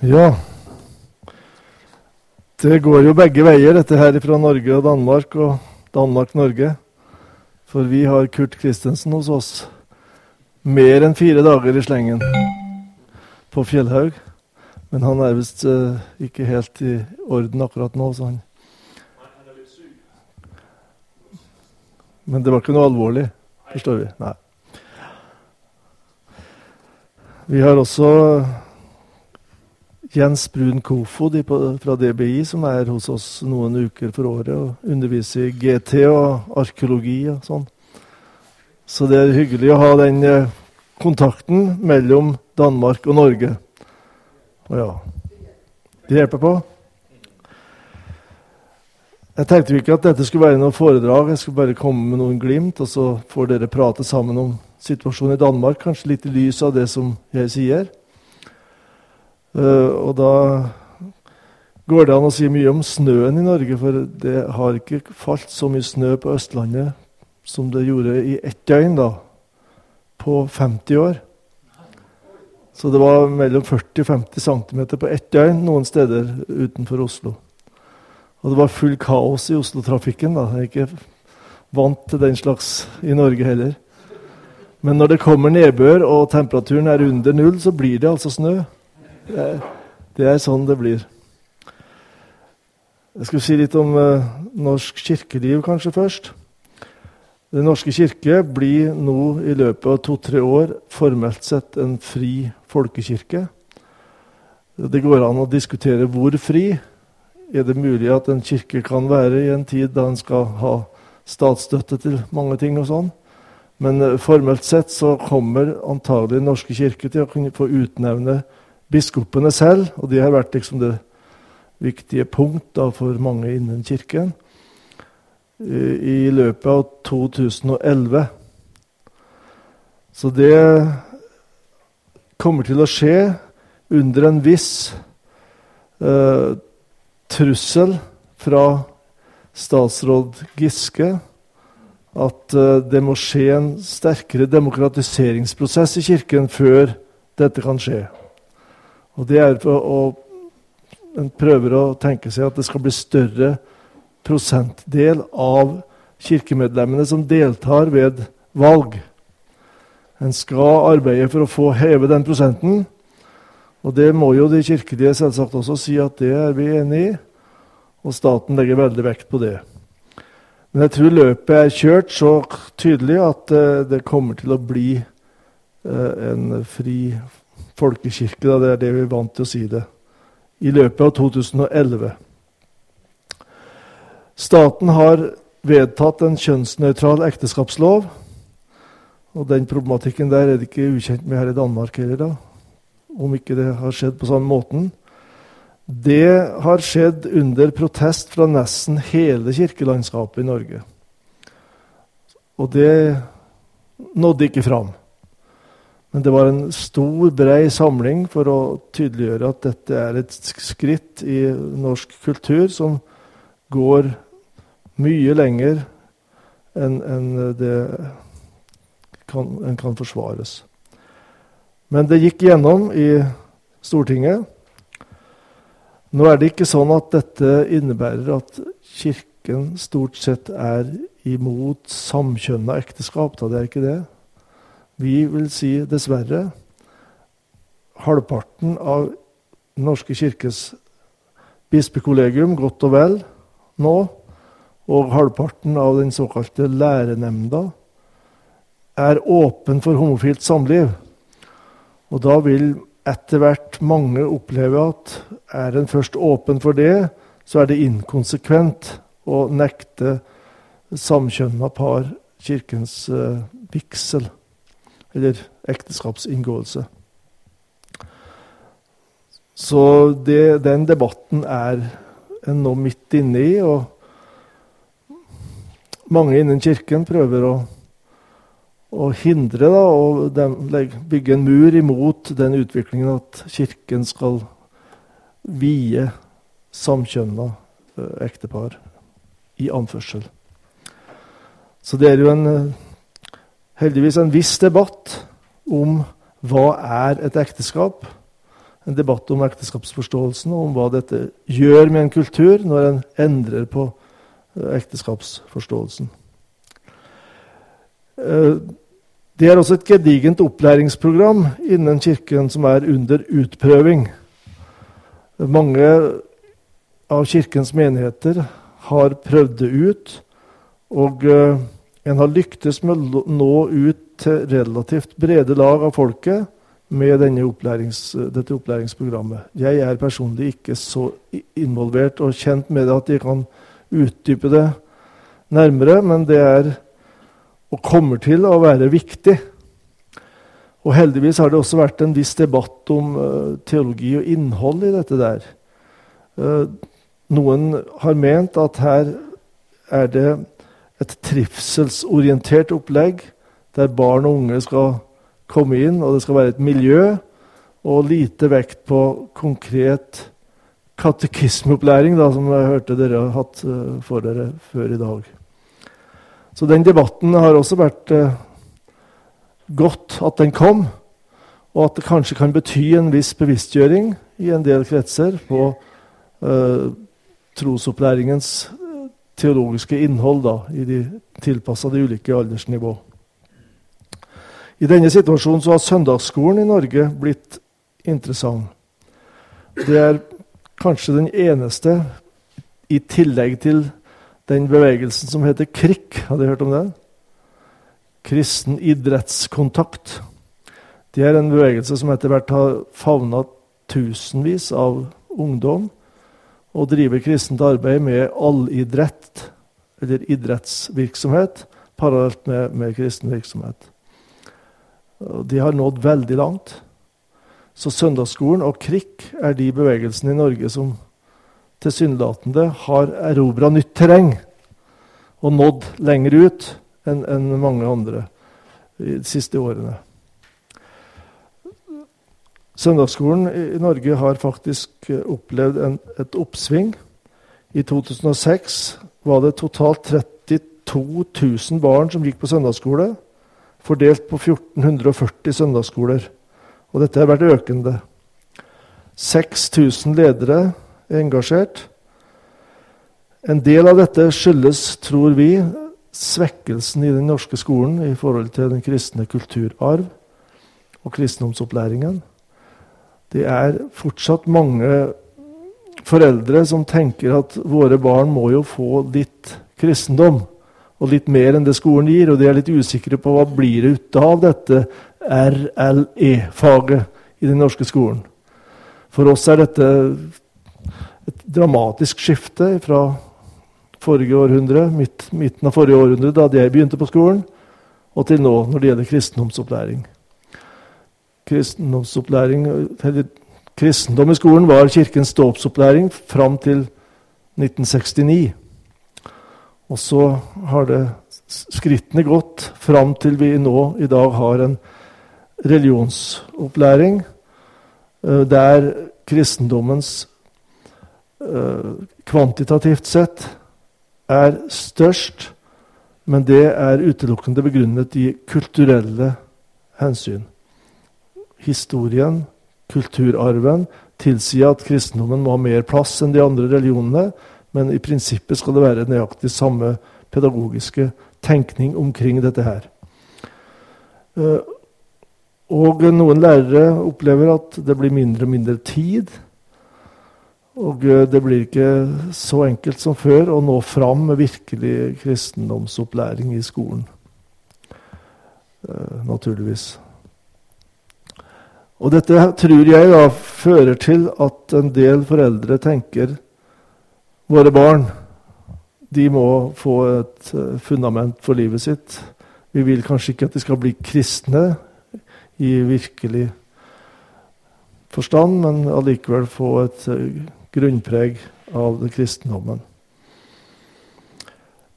Ja. Det går jo begge veier, dette her fra Norge og Danmark og Danmark-Norge. For vi har Kurt Kristensen hos oss mer enn fire dager i slengen på Fjellhaug. Men han er visst uh, ikke helt i orden akkurat nå, så han Men det var ikke noe alvorlig, forstår vi. Nei. Vi har også Jens Brun Kofod fra DBI, som er hos oss noen uker for året og underviser i GT og arkeologi og sånn. Så det er hyggelig å ha den eh, kontakten mellom Danmark og Norge. Og ja Det hjelper på. Jeg tenkte ikke at dette skulle være noe foredrag. Jeg skulle bare komme med noen glimt, og så får dere prate sammen om situasjonen i Danmark, kanskje litt i lys av det som jeg sier. Uh, og da går det an å si mye om snøen i Norge, for det har ikke falt så mye snø på Østlandet som det gjorde i ett døgn da, på 50 år. Så det var mellom 40 og 50 cm på ett døgn noen steder utenfor Oslo. Og det var full kaos i Oslo-trafikken. da. Jeg er ikke vant til den slags i Norge heller. Men når det kommer nedbør og temperaturen er under null, så blir det altså snø. Det er, sånn det blir. Jeg skal si litt om uh, norsk kirkeliv kanskje først. Den norske kirke blir nå i løpet av to-tre år formelt sett en fri folkekirke. Det går an å diskutere hvor fri. Er det mulig at en kirke kan være i en tid da en skal ha statsstøtte til mange ting og sånn? Men uh, formelt sett så kommer antagelig Den norske kirke til å kunne få utnevne biskopene selv, og de har vært liksom det viktige punkt da, for mange innen kirken, i løpet av 2011. Så det kommer til å skje under en viss eh, trussel fra statsråd Giske at eh, det må skje en sterkere demokratiseringsprosess i Kirken før dette kan skje. Og det er for å En prøver å tenke seg at det skal bli større prosentdel av kirkemedlemmene som deltar ved valg. En skal arbeide for å få heve den prosenten. Og det må jo de kirkelige selvsagt også si at det er vi enig i. Og staten legger veldig vekt på det. Men jeg tror løpet er kjørt så tydelig at uh, det kommer til å bli uh, en fri folkekirke. Da. Det er det vi er vant til å si det. I løpet av 2011. Staten har vedtatt en kjønnsnøytral ekteskapslov. Og den problematikken der er det ikke ukjent med her i Danmark heller, da. Om ikke det har skjedd på samme måten. Det har skjedd under protest fra nesten hele kirkelandskapet i Norge. Og det nådde ikke fram. Men det var en stor, brei samling for å tydeliggjøre at dette er et skritt i norsk kultur som går mye lenger enn en det kan, en kan forsvares. Men det gikk gjennom i Stortinget. Nå er det ikke sånn at dette innebærer at Kirken stort sett er imot samkjønna ekteskap. Da. Det er ikke det. Vi vil si dessverre halvparten av Norske kirkes bispekollegium godt og vel nå, og halvparten av den såkalte lærenemnda er åpen for homofilt samliv. Og da vil etter hvert mange oppleve at er en først åpen for det, så er det inkonsekvent å nekte samkjønna par kirkens uh, vigsel eller ekteskapsinngåelse. Så det, den debatten er en nå midt inne i, og mange innen Kirken prøver å, å hindre da, og bygge en mur imot den utviklingen at Kirken skal vie samkjønna eh, ektepar i anførsel. Så det er jo en eh, heldigvis en viss debatt om hva er et ekteskap. en debatt om ekteskapsforståelsen og om hva dette gjør med en kultur når en endrer på eh, ekteskapsforståelsen. Eh, det er også et gedigent opplæringsprogram innen Kirken som er under utprøving. Mange av Kirkens menigheter har prøvd det ut, og eh, en har lyktes med å nå ut til relativt brede lag av folket med opplærings, dette opplæringsprogrammet. Jeg er personlig ikke så involvert og kjent med det at jeg kan utdype det nærmere, men det er og kommer til å være viktig. Og heldigvis har det også vært en viss debatt om uh, teologi og innhold i dette der. Uh, noen har ment at her er det et trivselsorientert opplegg, der barn og unge skal komme inn, og det skal være et miljø, og lite vekt på konkret katekismeopplæring, da, som jeg hørte dere har hatt uh, for dere før i dag. Så den debatten har også vært uh, godt at den kom, og at det kanskje kan bety en viss bevisstgjøring i en del kretser på uh, trosopplæringens teologiske innhold da, i de tilpassa de ulike aldersnivå. I denne situasjonen så har søndagsskolen i Norge blitt interessant. Det er kanskje den eneste, i tillegg til den bevegelsen som heter KRIK. Har dere hørt om den? Kristen idrettskontakt. Det er en bevegelse som etter hvert har favna tusenvis av ungdom og driver kristent arbeid med allidrett, eller idrettsvirksomhet, parallelt med, med kristen virksomhet. De har nådd veldig langt. Så Søndagsskolen og krikk er de bevegelsene i Norge som tilsynelatende har erobra nytt terreng og nådd lenger ut enn en mange andre de siste årene. Søndagsskolen i Norge har faktisk eh, opplevd en, et oppsving. I 2006 var det totalt 32 000 barn som gikk på søndagsskole, fordelt på 1440 søndagsskoler. Og dette har vært økende. 6000 ledere er engasjert. En del av dette skyldes, tror vi, svekkelsen i den norske skolen i forhold til den kristne kulturarv og kristendomsopplæringen. Det er fortsatt mange foreldre som tenker at våre barn må jo få litt kristendom. Og litt mer enn det skolen gir. Og de er litt usikre på hva blir det ut av dette RLE-faget i den norske skolen. For oss er dette et dramatisk skifte fra forrige århundre, midt, midten av forrige århundre, da jeg begynte på skolen, og til nå når det gjelder kristendomsopplæring kristendomsopplæring eller Kristendom i skolen var Kirkens dåpsopplæring fram til 1969. Og så har det skrittene gått fram til vi nå i dag har en religionsopplæring eh, der kristendommens eh, kvantitativt sett er størst, men det er utelukkende begrunnet i kulturelle hensyn historien, kulturarven, tilsier at kristendommen må ha mer plass enn de andre religionene. Men i prinsippet skal det være nøyaktig samme pedagogiske tenkning omkring dette her. Eh, og noen lærere opplever at det blir mindre og mindre tid. Og eh, det blir ikke så enkelt som før å nå fram med virkelig kristendomsopplæring i skolen. Eh, naturligvis. Og dette tror jeg da fører til at en del foreldre tenker våre barn de må få et eh, fundament for livet sitt. Vi vil kanskje ikke at de skal bli kristne i virkelig forstand, men allikevel få et eh, grunnpreg av kristendommen.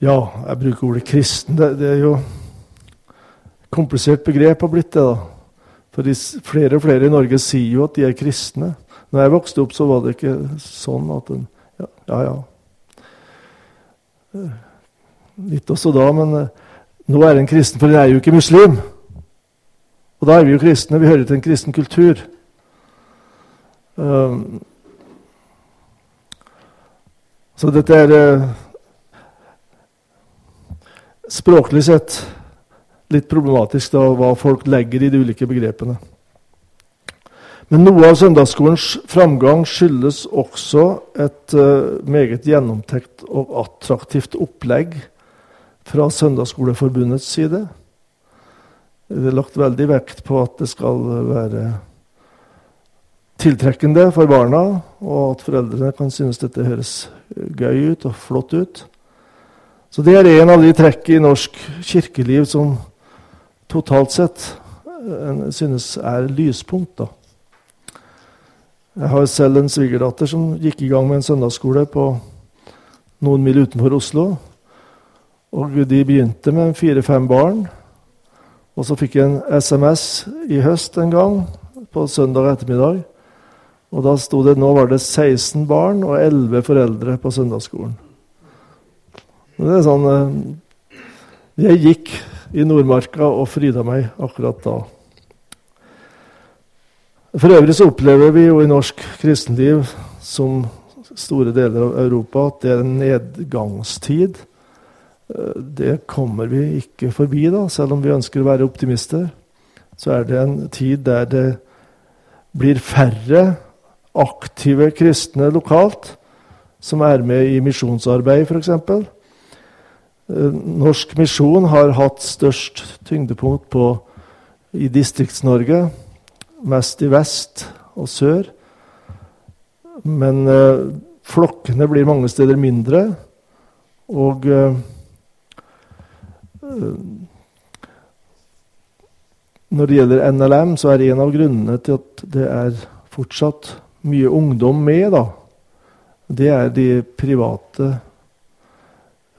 Ja, jeg bruker ordet kristen. Det, det er jo et komplisert begrep har blitt det. da. For flere og flere i Norge sier jo at de er kristne. Når jeg vokste opp, så var det ikke sånn at en Ja, ja. ja. Eh, litt også da, men eh, nå er en kristen, for en er jo ikke muslim. Og da er vi jo kristne. Vi hører til en kristen kultur. Um, så dette er uh, språklig sett litt problematisk da, hva folk legger i de ulike begrepene. Men noe av søndagsskolens framgang skyldes også et uh, meget gjennomtenkt og attraktivt opplegg fra Søndagsskoleforbundets side. Det er lagt veldig vekt på at det skal være tiltrekkende for barna, og at foreldrene kan synes dette høres gøy ut og flott ut. Så det er en av de trekk i norsk kirkeliv som totalt sett eh, synes er lyspunkt. da. Jeg har selv en svigerdatter som gikk i gang med en søndagsskole på noen mil utenfor Oslo. Og De begynte med fire-fem barn. Og så fikk jeg en SMS i høst en gang, på søndag ettermiddag. Og da sto det nå var det 16 barn og 11 foreldre på søndagsskolen. Det er sånn eh, Jeg gikk i Nordmarka og fryda meg akkurat da. For øvrig så opplever vi jo i norsk kristenliv, som store deler av Europa, at det er en nedgangstid. Det kommer vi ikke forbi, da, selv om vi ønsker å være optimister. Så er det en tid der det blir færre aktive kristne lokalt som er med i misjonsarbeid, f.eks. Eh, norsk misjon har hatt størst tyngdepunkt på, i Distrikts-Norge mest i vest og sør. Men eh, flokkene blir mange steder mindre. Og eh, eh når det gjelder NLM, så er en av grunnene til at det er fortsatt mye ungdom med, da, det er de private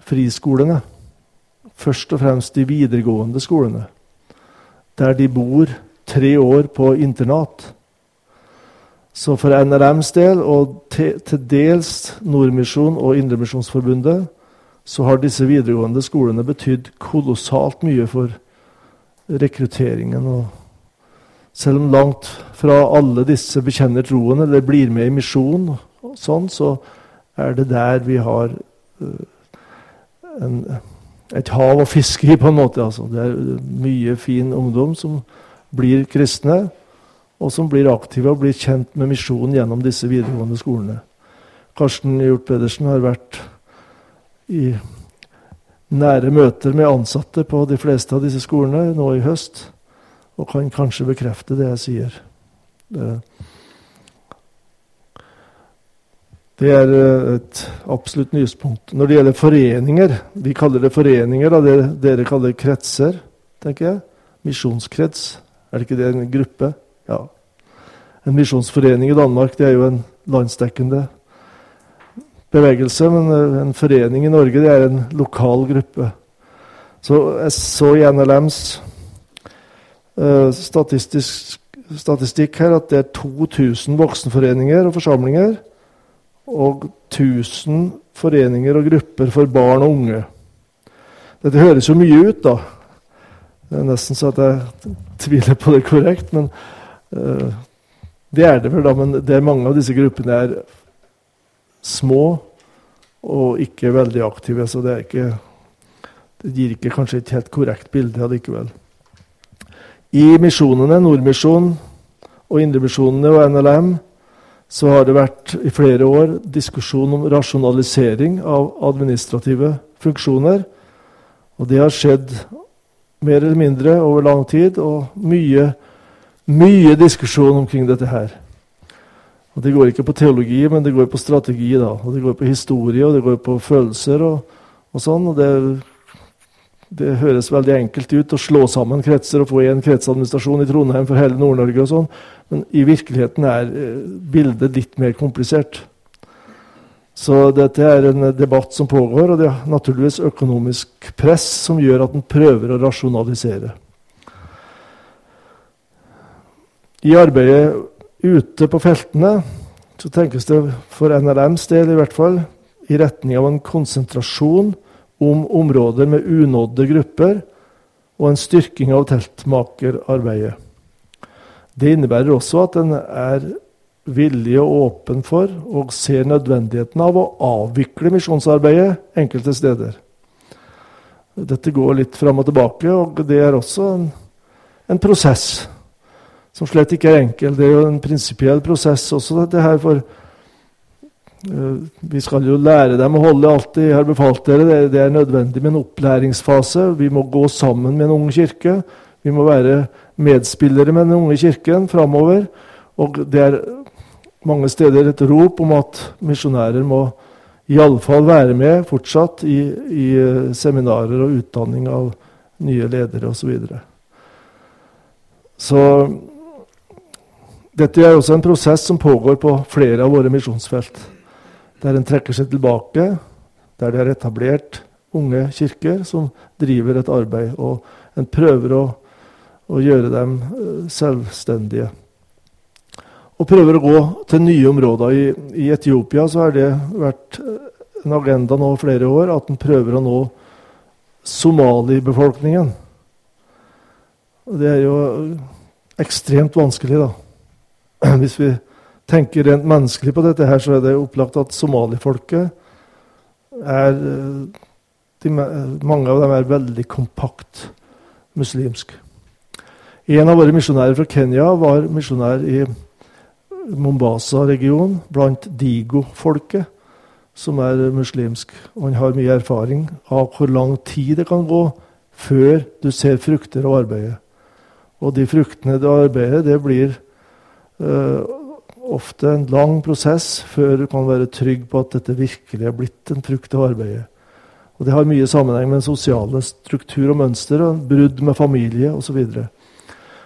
friskolene. Først og fremst de videregående skolene, der de bor tre år på internat. Så for NRMs del, og til, dels Nordmisjon og Indremisjonsforbundet, så har disse videregående skolene betydd kolossalt mye for rekrutteringen. og selv om langt fra alle disse bekjenner troen eller blir med i misjon, sånn, så er det der vi har uh, en, et hav å fiske i, på en måte. Altså. Det er mye fin ungdom som blir kristne, og som blir aktive og blir kjent med misjonen gjennom disse videregående skolene. Karsten Hjort Pedersen har vært i nære møter med ansatte på de fleste av disse skolene nå i høst, og kan kanskje bekrefte det jeg sier. Det, det er eh, et absolutt lyspunkt. Når det gjelder foreninger Vi kaller det foreninger, da, det dere kaller det kretser, tenker jeg. Misjonskrets. Er det ikke det en gruppe? Ja. En misjonsforening i Danmark det er jo en landsdekkende bevegelse, men eh, en forening i Norge det er en lokal gruppe. Så jeg så i NLMs uh, statistikk her at det er 2000 voksenforeninger og forsamlinger. Og 1000 foreninger og grupper for barn og unge. Dette høres jo mye ut, da. Det er nesten så at jeg tviler på det korrekt, men uh, det er det vel, da. Men det er mange av disse gruppene er små og ikke veldig aktive, så det, ikke, det gir ikke kanskje et helt korrekt bilde allikevel. I misjonene, Nordmisjonen og Indremisjonene og NLM, så har det vært i flere år diskusjon om rasjonalisering av administrative funksjoner. Og det har skjedd mer eller mindre over lang tid, og mye, mye diskusjon omkring dette her. Og Det går ikke på teologi, men det går på strategi. da, og Det går på historie og det går på følelser og, og sånn. og det, det, høres veldig enkelt ut å slå sammen kretser og få én kretsadministrasjon i Trondheim for hele Nord-Norge. og sånn, Men i virkeligheten er eh, bildet litt mer komplisert. Så dette er en debatt som pågår, og det er naturligvis økonomisk press som gjør at en prøver å rasjonalisere. I arbeidet ute på feltene så tenkes det for NLMs del i hvert fall i retning av en konsentrasjon om områder med unådde grupper og en styrking av teltmakerarbeidet. Det innebærer også at en er villig og åpen for og ser nødvendigheten av å avvikle misjonsarbeidet enkelte steder. Dette går litt fram og tilbake, og det er også en, en prosess som slett ikke er enkel. Det er jo en prinsipiell prosess også, dette her. For vi skal jo lære dem å holde alt de har befalt dere. Det, det, er nødvendig med en opplæringsfase. Vi må gå sammen med en ung kirke. Vi må være medspillere med den unge kirken framover. Og det er mange steder et rop om at misjonærer må iallfall være med fortsatt i, i, eh, seminarer og utdanning av nye ledere osv. Så, videre. så dette er også en prosess som pågår på flere av våre misjonsfelt. Der en trekker seg tilbake, der det er etablert unge kirker som driver et arbeid. Og en prøver å, å gjøre dem eh, selvstendige og prøver å gå til nye områder. I, I, Etiopia så har det vært en agenda nå flere år at en prøver å nå somalibefolkningen. Det er jo ekstremt vanskelig, da. Hvis vi tenker rent menneskelig på dette, her, så er det opplagt at somalifolket er de, Mange av dem er veldig kompakt muslimsk. En av våre misjonærer fra Kenya var misjonær i Mombasa-regionen, blant digo-folket, som er muslimsk. Og han har mye erfaring av hvor lang tid det kan gå før du ser frukter av arbeidet. Og de fruktene du arbeider, det blir uh, ofte en lang prosess før du kan være trygg på at dette virkelig er blitt en frukt av arbeidet. Og Det har mye sammenheng med sosiale struktur og mønster, og brudd med familie osv.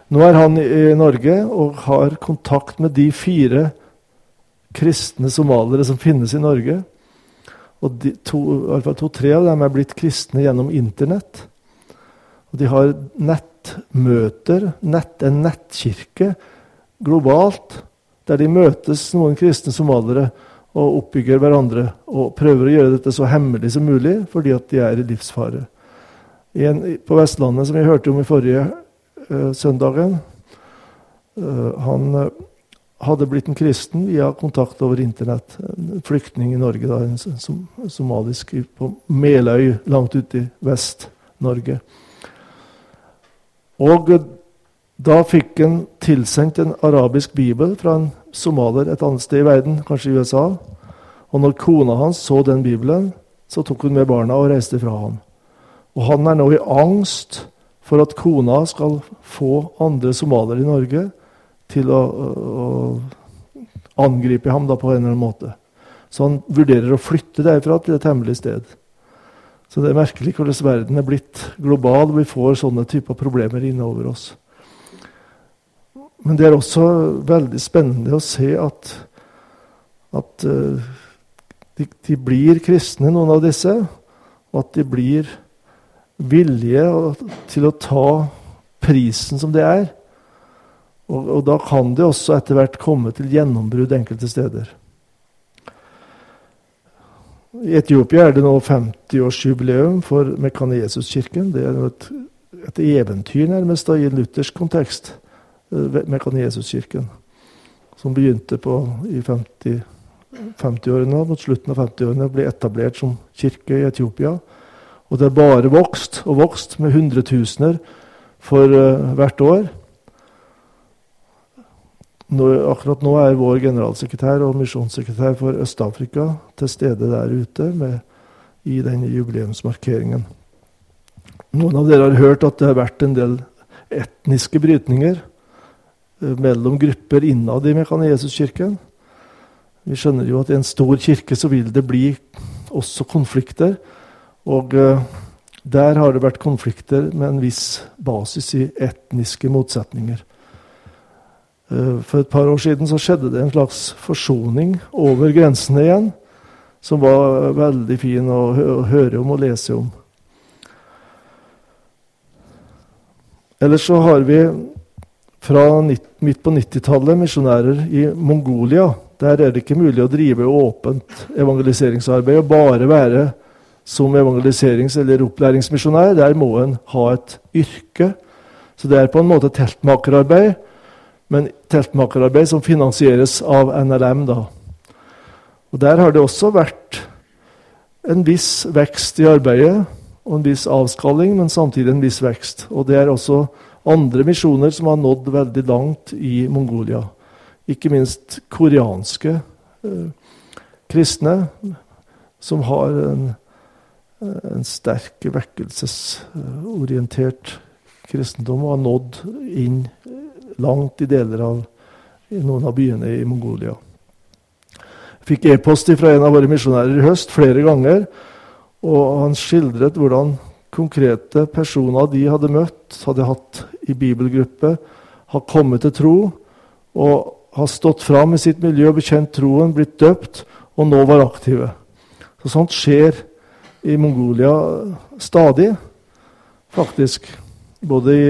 Nå er han i Norge og har kontakt med de fire kristne somaliere som finnes i Norge. Og de to, fall to-tre av dem er blitt kristne gjennom Internett. Og de har nettmøter, nett, en nettkirke globalt, der de møtes, noen kristne somaliere, og oppbygger hverandre. Og prøver å gjøre dette så hemmelig som mulig, fordi at de er i livsfare. En, på Vestlandet, som vi hørte om i forrige uh, søndagen. uh, han uh, hadde blitt en kristen via kontakt over Internett. En flyktning i Norge, da, en som, somalisk på Meløy, langt ute i Vest-Norge. Og da fikk han tilsendt en arabisk bibel fra en somalier et annet sted i verden, kanskje i USA. Og når kona hans så den bibelen, så tok hun med barna og reiste fra ham. Og han er nå i angst for at kona skal få andre somaliere i Norge til å, å angripe ham på en eller annen måte. Så han vurderer å flytte derfra til et hemmelig sted. Så det er merkelig hvordan verden er blitt global, vi får sånne typer problemer innover oss. Men det er også veldig spennende å se at, at uh, de, de, blir kristne, noen av disse, og at de blir vilje til å ta prisen som det er. Og, og da kan det også etter hvert komme til gjennombrudd enkelte steder. I Etiopia er det nå 50-årsjubileum for Mekaniesuskirken. Det er et, et eventyr nærmest da, i en luthersk kontekst. Eh, Mekaniesuskirken. Som begynte på, i 50-årene, 50 mot slutten av 50-årene, ble etablert som kirke i Etiopia. Og det er bare vokst og vokst med hundretusener for uh, hvert år. Nå, akkurat nå er vår generalsekretær og misjonssekretær for Øst-Afrika til stede der ute med, i den jubileumsmarkeringen. Noen av dere har hørt at det har vært en del etniske brytninger mellom grupper innad i Mekaniesuskirken. Vi skjønner jo at i en stor kirke så vil det bli også konflikter. Og uh, der har det vært konflikter med en viss basis i etniske motsetninger. Uh, for et par år siden så skjedde det en slags forsoning over grensene igjen, som var veldig fin å høre om og lese om. Ellers så har vi fra midt på 90-tallet misjonærer i Mongolia. Der er det ikke mulig å drive åpent evangeliseringsarbeid og bare være som evangeliserings- eller opplæringsmisjonær. Der må en ha et yrke. Så det er på en måte teltmakerarbeid. men teltmakerarbeid som finansieres av NLM. da. Og Der har det også vært en viss vekst i arbeidet og en viss avskalling, men samtidig en viss vekst. Og det er også andre misjoner som har nådd veldig langt i Mongolia. Ikke minst koreanske eh, kristne som har en, en sterk vekkelsesorientert kristendom og har nådd inn langt i deler av i noen av byene i Mongolia. Jeg fikk e-post fra en av våre misjonærer i høst flere ganger. og Han skildret hvordan konkrete personer de hadde møtt, hadde hatt i bibelgruppe, har kommet til tro og har stått fram i sitt miljø, bekjent troen, blitt døpt og nå var aktive. Så Sånt skjer i Mongolia stadig, faktisk. Både i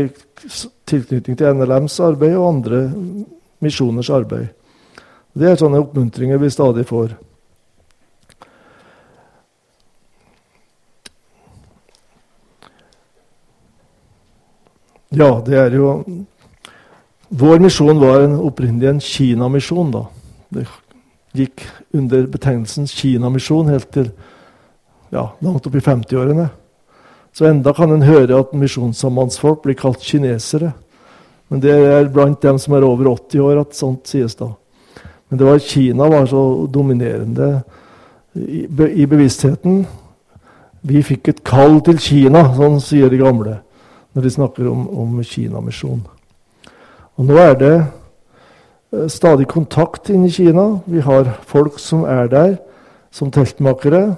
tilknytning til NLMs arbeid og andre misjoners arbeid. Det er sånne oppmuntringer vi stadig får. Ja, det er jo Vår misjon var en, opprinnelig en Kina-misjon. da. Det gikk under betegnelsen Kina-misjon helt til ja, langt opp i 50-årene. Så enda kan en høre at misjonssambandsfolk blir kalt kinesere. Men det er blant dem som er over 80 år, at sånt sies da. Men det var Kina var så dominerende i, i bevisstheten. Vi fikk et kall til Kina, sånn sier de gamle når de snakker om, om Kinamisjon. Og nå er det Eh, stadig kontakt inne i Kina. Vi har folk som er der som teltmakere,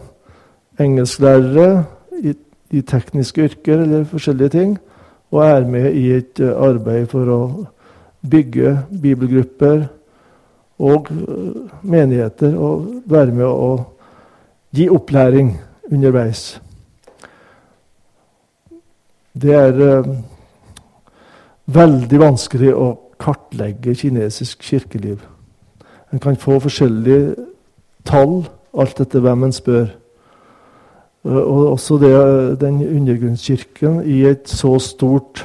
engelsklærere i, i tekniske yrker eller forskjellige ting, og er med i et eh, arbeid for å bygge bibelgrupper og eh, menigheter, og være med å gi opplæring underveis. Det er veldig vanskelig å kartlegge kinesisk kirkeliv. En kan få forskjellige tall, alt etter hvem en spør. Og også det, den undergrunnskirken i et så stort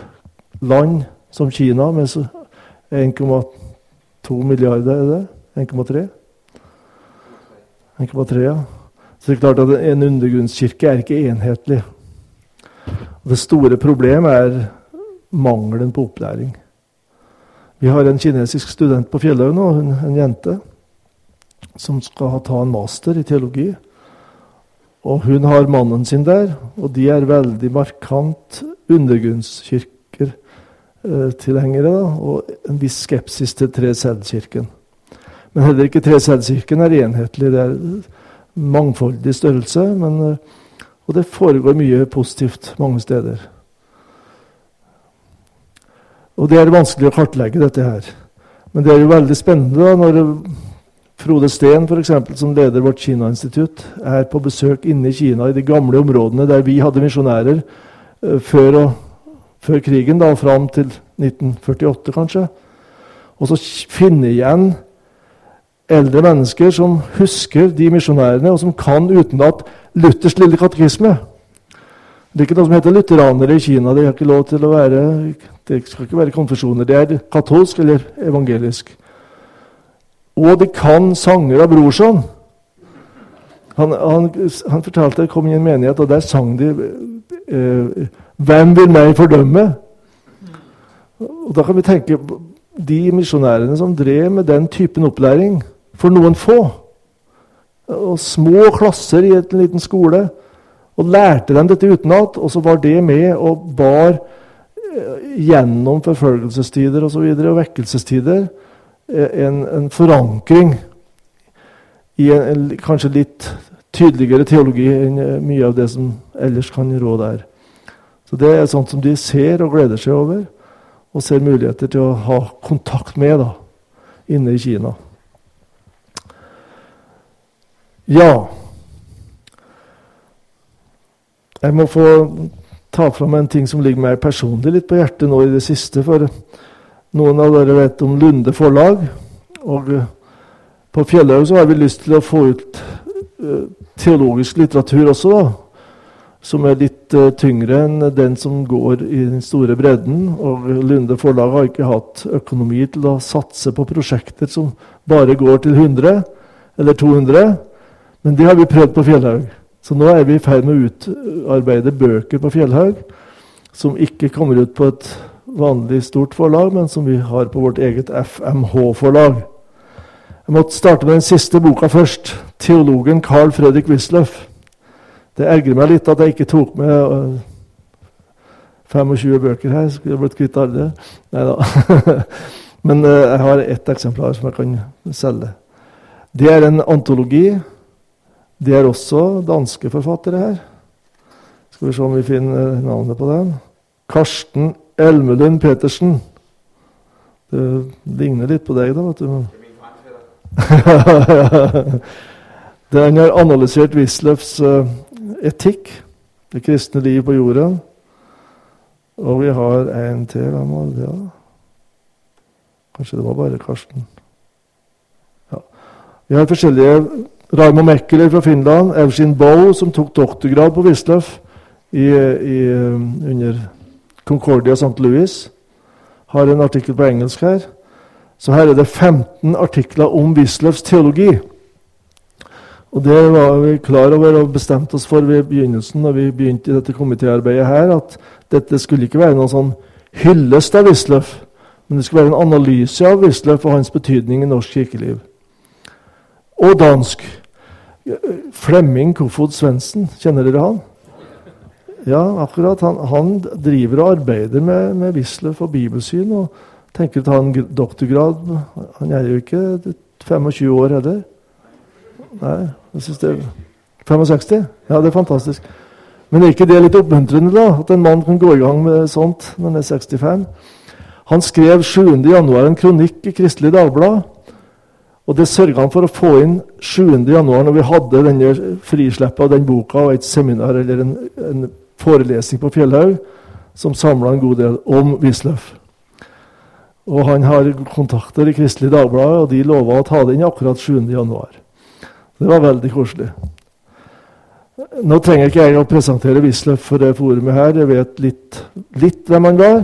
land som Kina, med 1,2 milliarder, er det? 1,3? 1,3, ja. Så det er klart at en undergrunnskirke er ikke enhetlig. Det store problemet er mangelen på opplæring. Vi har en kinesisk student på Fjellhaug nå, en, en, jente, som skal ta en master i teologi. Og hun har mannen sin der, og de er veldig markant undergrunnskirker-tilhengere. Eh, og en viss skepsis til Treseldkirken. Men heller ikke Treseldkirken er enhetlig. Det er mangfoldig størrelse, men, eh, og det foregår mye positivt mange steder. Og det er vanskelig å kartlegge dette her. Men det er jo veldig spennende da, når Frode Steen, eksempel, som leder vårt Kina-institutt, er på besøk inne i Kina, i de gamle områdene der vi hadde misjonærer uh, før, før, krigen, da, fram til 1948 kanskje. Og så finne igjen eldre mennesker som husker de misjonærene, og som kan utenat Luthers lille katekisme. Det er ikke noe som heter lutheranere i Kina. De har ikke lov til å være, Det skal ikke være konfesjoner. Det er katolsk eller evangelisk. Og de kan sanger av Brorson. Han, han, han fortalte det kom i en menighet, og der sang de eh, 'Hvem vil meg fordømme?' Og Da kan vi tenke de misjonærene som drev med den typen opplæring for noen få. Og små klasser i en liten skole og lærte dem dette utenat. Og så var det med og bar eh, gjennom forfølgelsestider og, så videre, og vekkelsestider eh, en, en forankring i en, en, kanskje litt tydeligere teologi enn eh, mye av det som ellers kan rå der. Så Det er sånt som de ser og gleder seg over, og ser muligheter til å ha kontakt med da, inne i Kina. Ja, Jeg må få ta fram en ting som ligger meg personlig litt på hjertet nå i det siste. For noen av dere vet om Lunde forlag. Og eh, på Fjellhaug så har vi lyst til å få ut uh, teologisk litteratur også, da. Som er litt litt uh, tyngre enn den som går i den store bredden. Og Lunde forlag har ikke hatt økonomi til å satse på prosjekter som bare går til 100 eller 200. Men det har vi prøvd på Fjellhaug. Så nå er vi i ferd med å utarbeide bøker på Fjellhaug som ikke kommer ut på et vanlig stort forlag, men som vi har på vårt eget FMH-forlag. Jeg måtte starte med den siste boka først. Teologen Carl Fredrik Wisløff. Det ergrer meg litt at jeg ikke tok med 25 øh, bøker her. Skulle jeg blitt kvitt alle? Nei da. Men øh, jeg har ett eksemplar som jeg kan selge. Det er en antologi det er også danske forfattere her. Skal vi se om vi finner navnet på den. Karsten Elmelund Petersen. Det ligner litt på deg, da, vet du. Den har analysert Wisløffs etikk, det kristne liv på jorda. Og vi har en til. Hvem var det? da? Kanskje det var bare Karsten. Ja. Vi har forskjellige Raimo Mekkeler fra Finland, Evshin Boe, som tok doktorgrad på Wisløff under Concordia St. Louis, har en artikkel på engelsk her. Så her er det 15 artikler om Wisløffs teologi. Og Det var vi klar over og bestemte oss for ved begynnelsen når vi begynte i dette komitéarbeidet her, at dette skulle ikke være noen sånn hyllest av Wisløff, men det skulle være en analyse av Wisløff og hans betydning i norsk kirkeliv. Og dansk. Flemming Kofod Svendsen, kjenner dere han? Ja, akkurat. Han, han driver og arbeider med, med Wisløff og bibelsyn og tenker å ta en doktorgrad. Han er jo ikke 25 år heller. Nei, jeg synes det er 65? Ja, det er fantastisk. Men er ikke det litt oppmuntrende, da? At en mann kan gå i gang med sånt når han er 65? Han skrev 7.1 en kronikk i Kristelig Dagblad og det sørga han for å få inn 7.1, når vi hadde denne frislippet av den boka og et seminar eller en, en forelesning på Fjellhaug som samla en god del om Wisløff. Og han har kontakter i Kristelig Dagblad, og de lova å ta det inn akkurat 7.1. Det var veldig koselig. Nå trenger ikke jeg å presentere Wisløff for det forumet her. Jeg vet litt, litt hvem han var.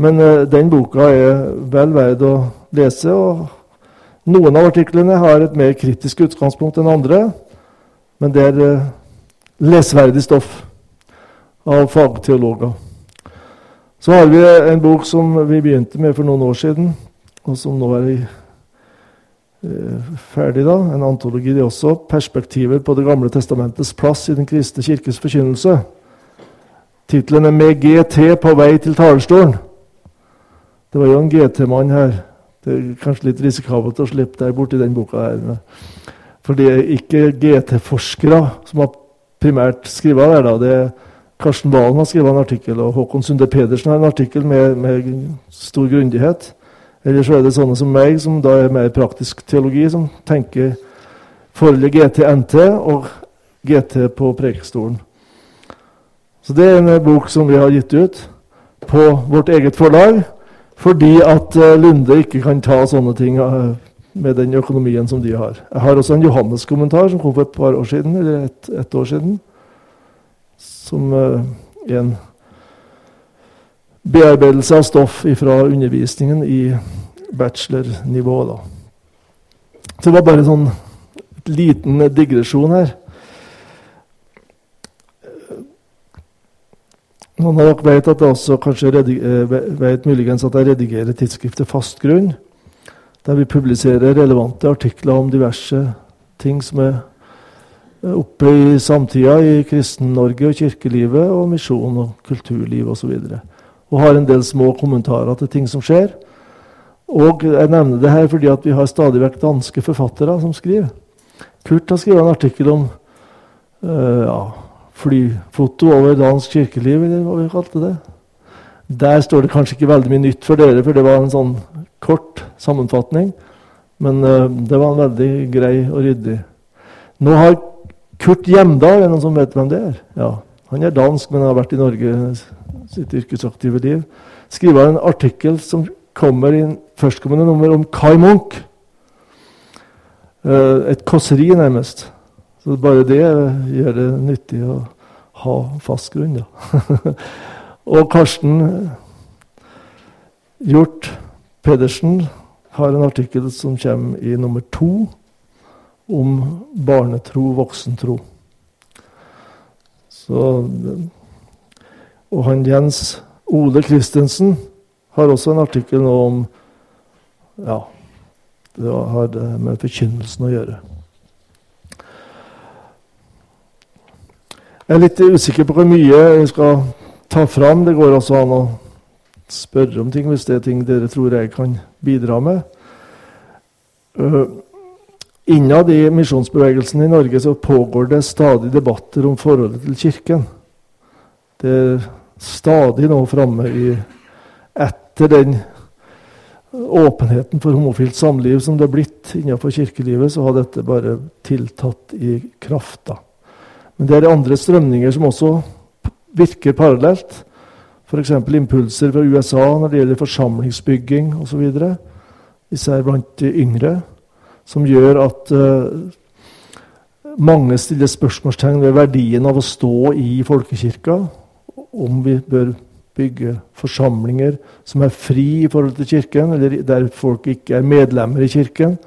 Men uh, den boka er vel verd å lese. og noen av artiklene har et mer kritisk utgangspunkt enn andre, men det er uh, lesverdig stoff av fagteologer. Så har vi en bok som vi begynte med for noen år siden, og som nå er i, ferdig. da, En antologi det også. 'Perspektiver på Det gamle testamentets plass i den kristne kirkes forkynnelse'. Tittelen er 'Med GT på vei til talerstolen'. Det var jo en GT-mann her det er kanskje litt risikabelt å slippe deg borti den boka her. For det er ikke GT-forskere som har primært skrevet der. da. Det er Karsten Valen har skrevet en artikkel, og Håkon Sunde Pedersen har en artikkel med, med stor grundighet. Eller så er det sånne som meg, som da er mer praktisk teologi, som tenker forholdet GT-NT og GT på Prekestolen. Så det er en bok som vi har gitt ut på vårt eget forlag. Fordi at eh, Lunde ikke kan ta sånne ting eh, med den økonomien som de har. Jeg har også en Johannes-kommentar som kom for et par år siden, eller et, et år siden. Som er en bearbeidelse av stoff fra undervisningen i bachelornivå. Så det var bare sånn liten digresjon her. Noen av dere vet at jeg også kanskje eh, vet muligens at jeg redigerer tidsskriftet Fast grunn, der vi publiserer relevante artikler om diverse ting som er oppe i samtida i Kristen-Norge og kirkelivet og misjon og kulturliv osv. Og, så og har en del små kommentarer til ting som skjer. Og jeg nevner det her fordi vi har stadig vekk danske forfattere som skriver. Kurt har skrevet en artikkel om uh, ja, flyfoto over dansk kirkeliv, eller hva vi kalte det. Der står det kanskje ikke veldig mye nytt for dere, for det var en sånn kort sammenfatning. Men uh, det var en veldig grei og ryddig. Nå har Kurt Hjemdal, er det noen som vet hvem det er? Ja, Han er dansk, men har vært i Norge sitt yrkesaktive liv. skrive en artikkel som kommer i førstkommende nummer om Kai Munch. Uh, et kåseri, nærmest. Så bare det gjør det nyttig å ha fast grunn. Da. og Karsten Hjort Pedersen har en artikkel som kommer i nummer to, om barnetro, voksentro. Så, og han Jens Ole Christensen har også en artikkel nå om ja, det har med forkynnelsen å gjøre. Jeg er litt usikker på hvor mye jeg skal ta fram. Det går også an å spørre om ting hvis det er ting dere tror jeg kan bidra med. Uh, innad i misjonsbevegelsen i Norge så pågår det stadig debatter om forholdet til Kirken. Det er stadig nå framme i Etter den åpenheten for homofilt samliv som det er blitt innenfor kirkelivet, så har dette bare tiltatt i kraft. da. Men det er andre strømninger som også virker parallelt. F.eks. impulser fra USA når det gjelder forsamlingsbygging osv. Især blant de yngre. Som gjør at uh, mange stiller spørsmålstegn ved verdien av å stå i folkekirka. Om vi bør bygge forsamlinger som er fri i forhold til Kirken, eller der folk ikke er medlemmer i Kirken.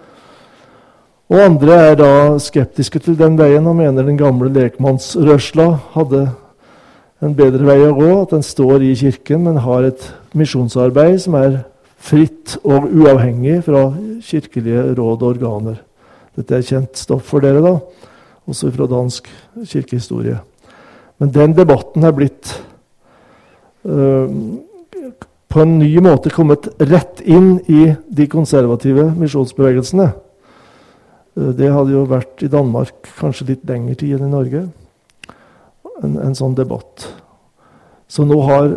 Og andre er da skeptiske til den veien og mener den gamle lekmannsrørsla hadde en bedre vei å gå. At den står i Kirken, men har et misjonsarbeid som er fritt og uavhengig fra kirkelige råd og organer. Dette er kjent stoff for dere, da, også fra dansk kirkehistorie. Men den debatten er blitt uh, på en ny måte kommet rett inn i de konservative misjonsbevegelsene. Eh, det hadde jo vært i Danmark kanskje litt lengre tid enn i Norge. En, en sånn debatt. Så nå har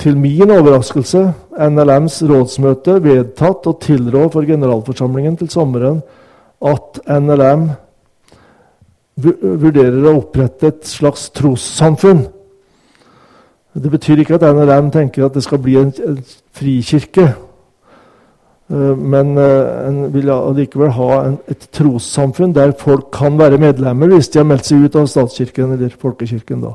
til min overraskelse NLMs rådsmøte vedtatt å tilrå for generalforsamlingen til sommeren at NLM vurderer å opprette et slags trossamfunn. Det betyr ikke at NLM tenker at det skal bli en, en frikirke. Eh, men eh, en vil allikevel ha et trossamfunn der folk kan være medlemmer hvis de har meldt seg ut av statskirken eller folkekirken. da.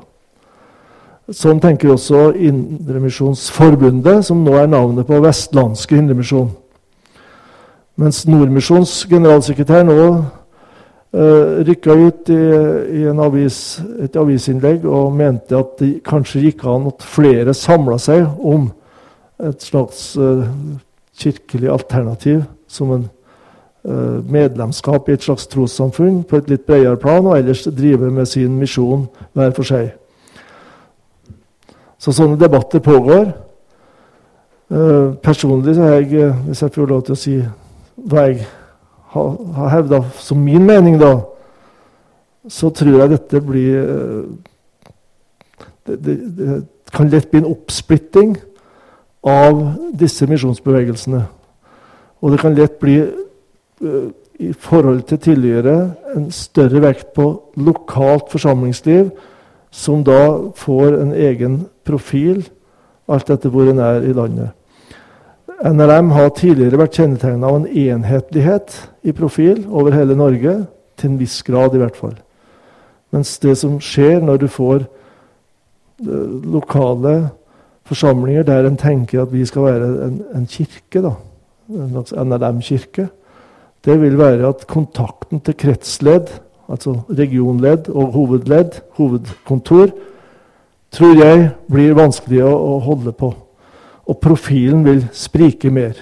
Sånn tenker også Indremisjonsforbundet, som nå er navnet på Vestlandske Indremisjon. Mens Nordmisjons generalsekretær nå uh, rykka ut i, i avis, et avisinnlegg og mente at det kanskje gikk an at flere samla seg om et slags uh, kirkelig alternativ som en uh, medlemskap i et slags trossamfunn på et litt bredere plan, og ellers drive med sin misjon hver for seg. Så sånne debatter pågår. Personlig så har jeg, eh, hvis jeg får lov til å si hva jeg har, har hevda som min mening, da, så tror jeg dette blir uh, det, det, det, kan lett bli en oppsplitting av disse misjonsbevegelsene. Og det kan lett bli uh, i forhold til tidligere en større vekt på lokalt forsamlingsliv, som da får en egen profil, alt etter hvor en er i landet. NLM har tidligere vært kjennetegna av en enhetlighet i profil over hele Norge, til en viss grad i hvert fall. Mens det som skjer når du får uh, lokale forsamlinger der en tenker at vi skal være en, en kirke, da, en NLM-kirke, det vil være at kontakten til kretsledd, altså regionledd og hovedledd, hovedkontor, tror jeg blir vanskelig å, å holde på. Og profilen vil sprike mer.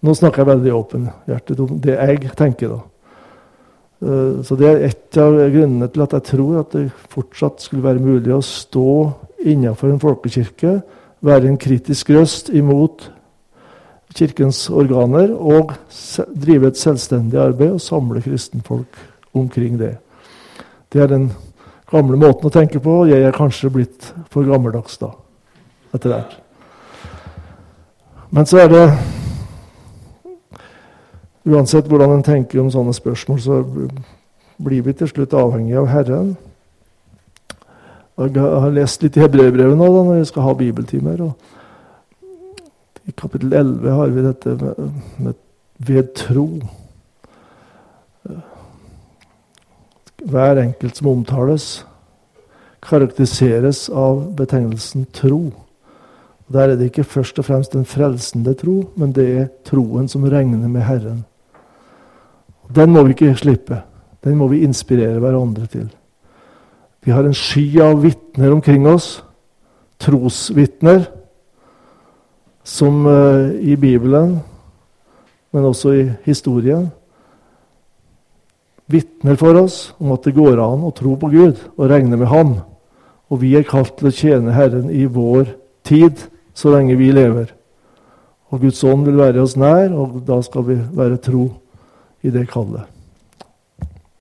Nå snakker jeg veldig åpenhjertet om det jeg tenker. da. Eh, så Det er et av grunnene til at jeg tror at det fortsatt skulle være mulig å stå innenfor en folkekirke, være en kritisk røst imot Kirkens organer og drive et selvstendig arbeid og samle kristenfolk omkring det. Det er den gamle måten å tenke på, og jeg er kanskje blitt for gammeldags da, etter hvert. Men så er det Uansett hvordan en tenker om sånne spørsmål, så blir vi til slutt avhengig av Herren. Jeg har lest litt i Hebreerbrevet nå da, når vi skal ha bibeltimer. I kapittel 11 har vi dette med, med ved tro. Hver enkelt som omtales, karakteriseres av betegnelsen tro. Der er det ikke først og fremst en frelsende tro, men det er troen som regner med Herren. Den må vi ikke slippe. Den må vi inspirere hverandre til. Vi har en sky av vitner omkring oss, trosvitner, som uh, i Bibelen, men også i historien, vitner for oss om at det går an å tro på Gud og regne med Ham. Og vi er kalt til å tjene Herren i vår tid, så lenge vi lever. Og Guds ånd vil være oss nær, og da skal vi være tro i det kallet.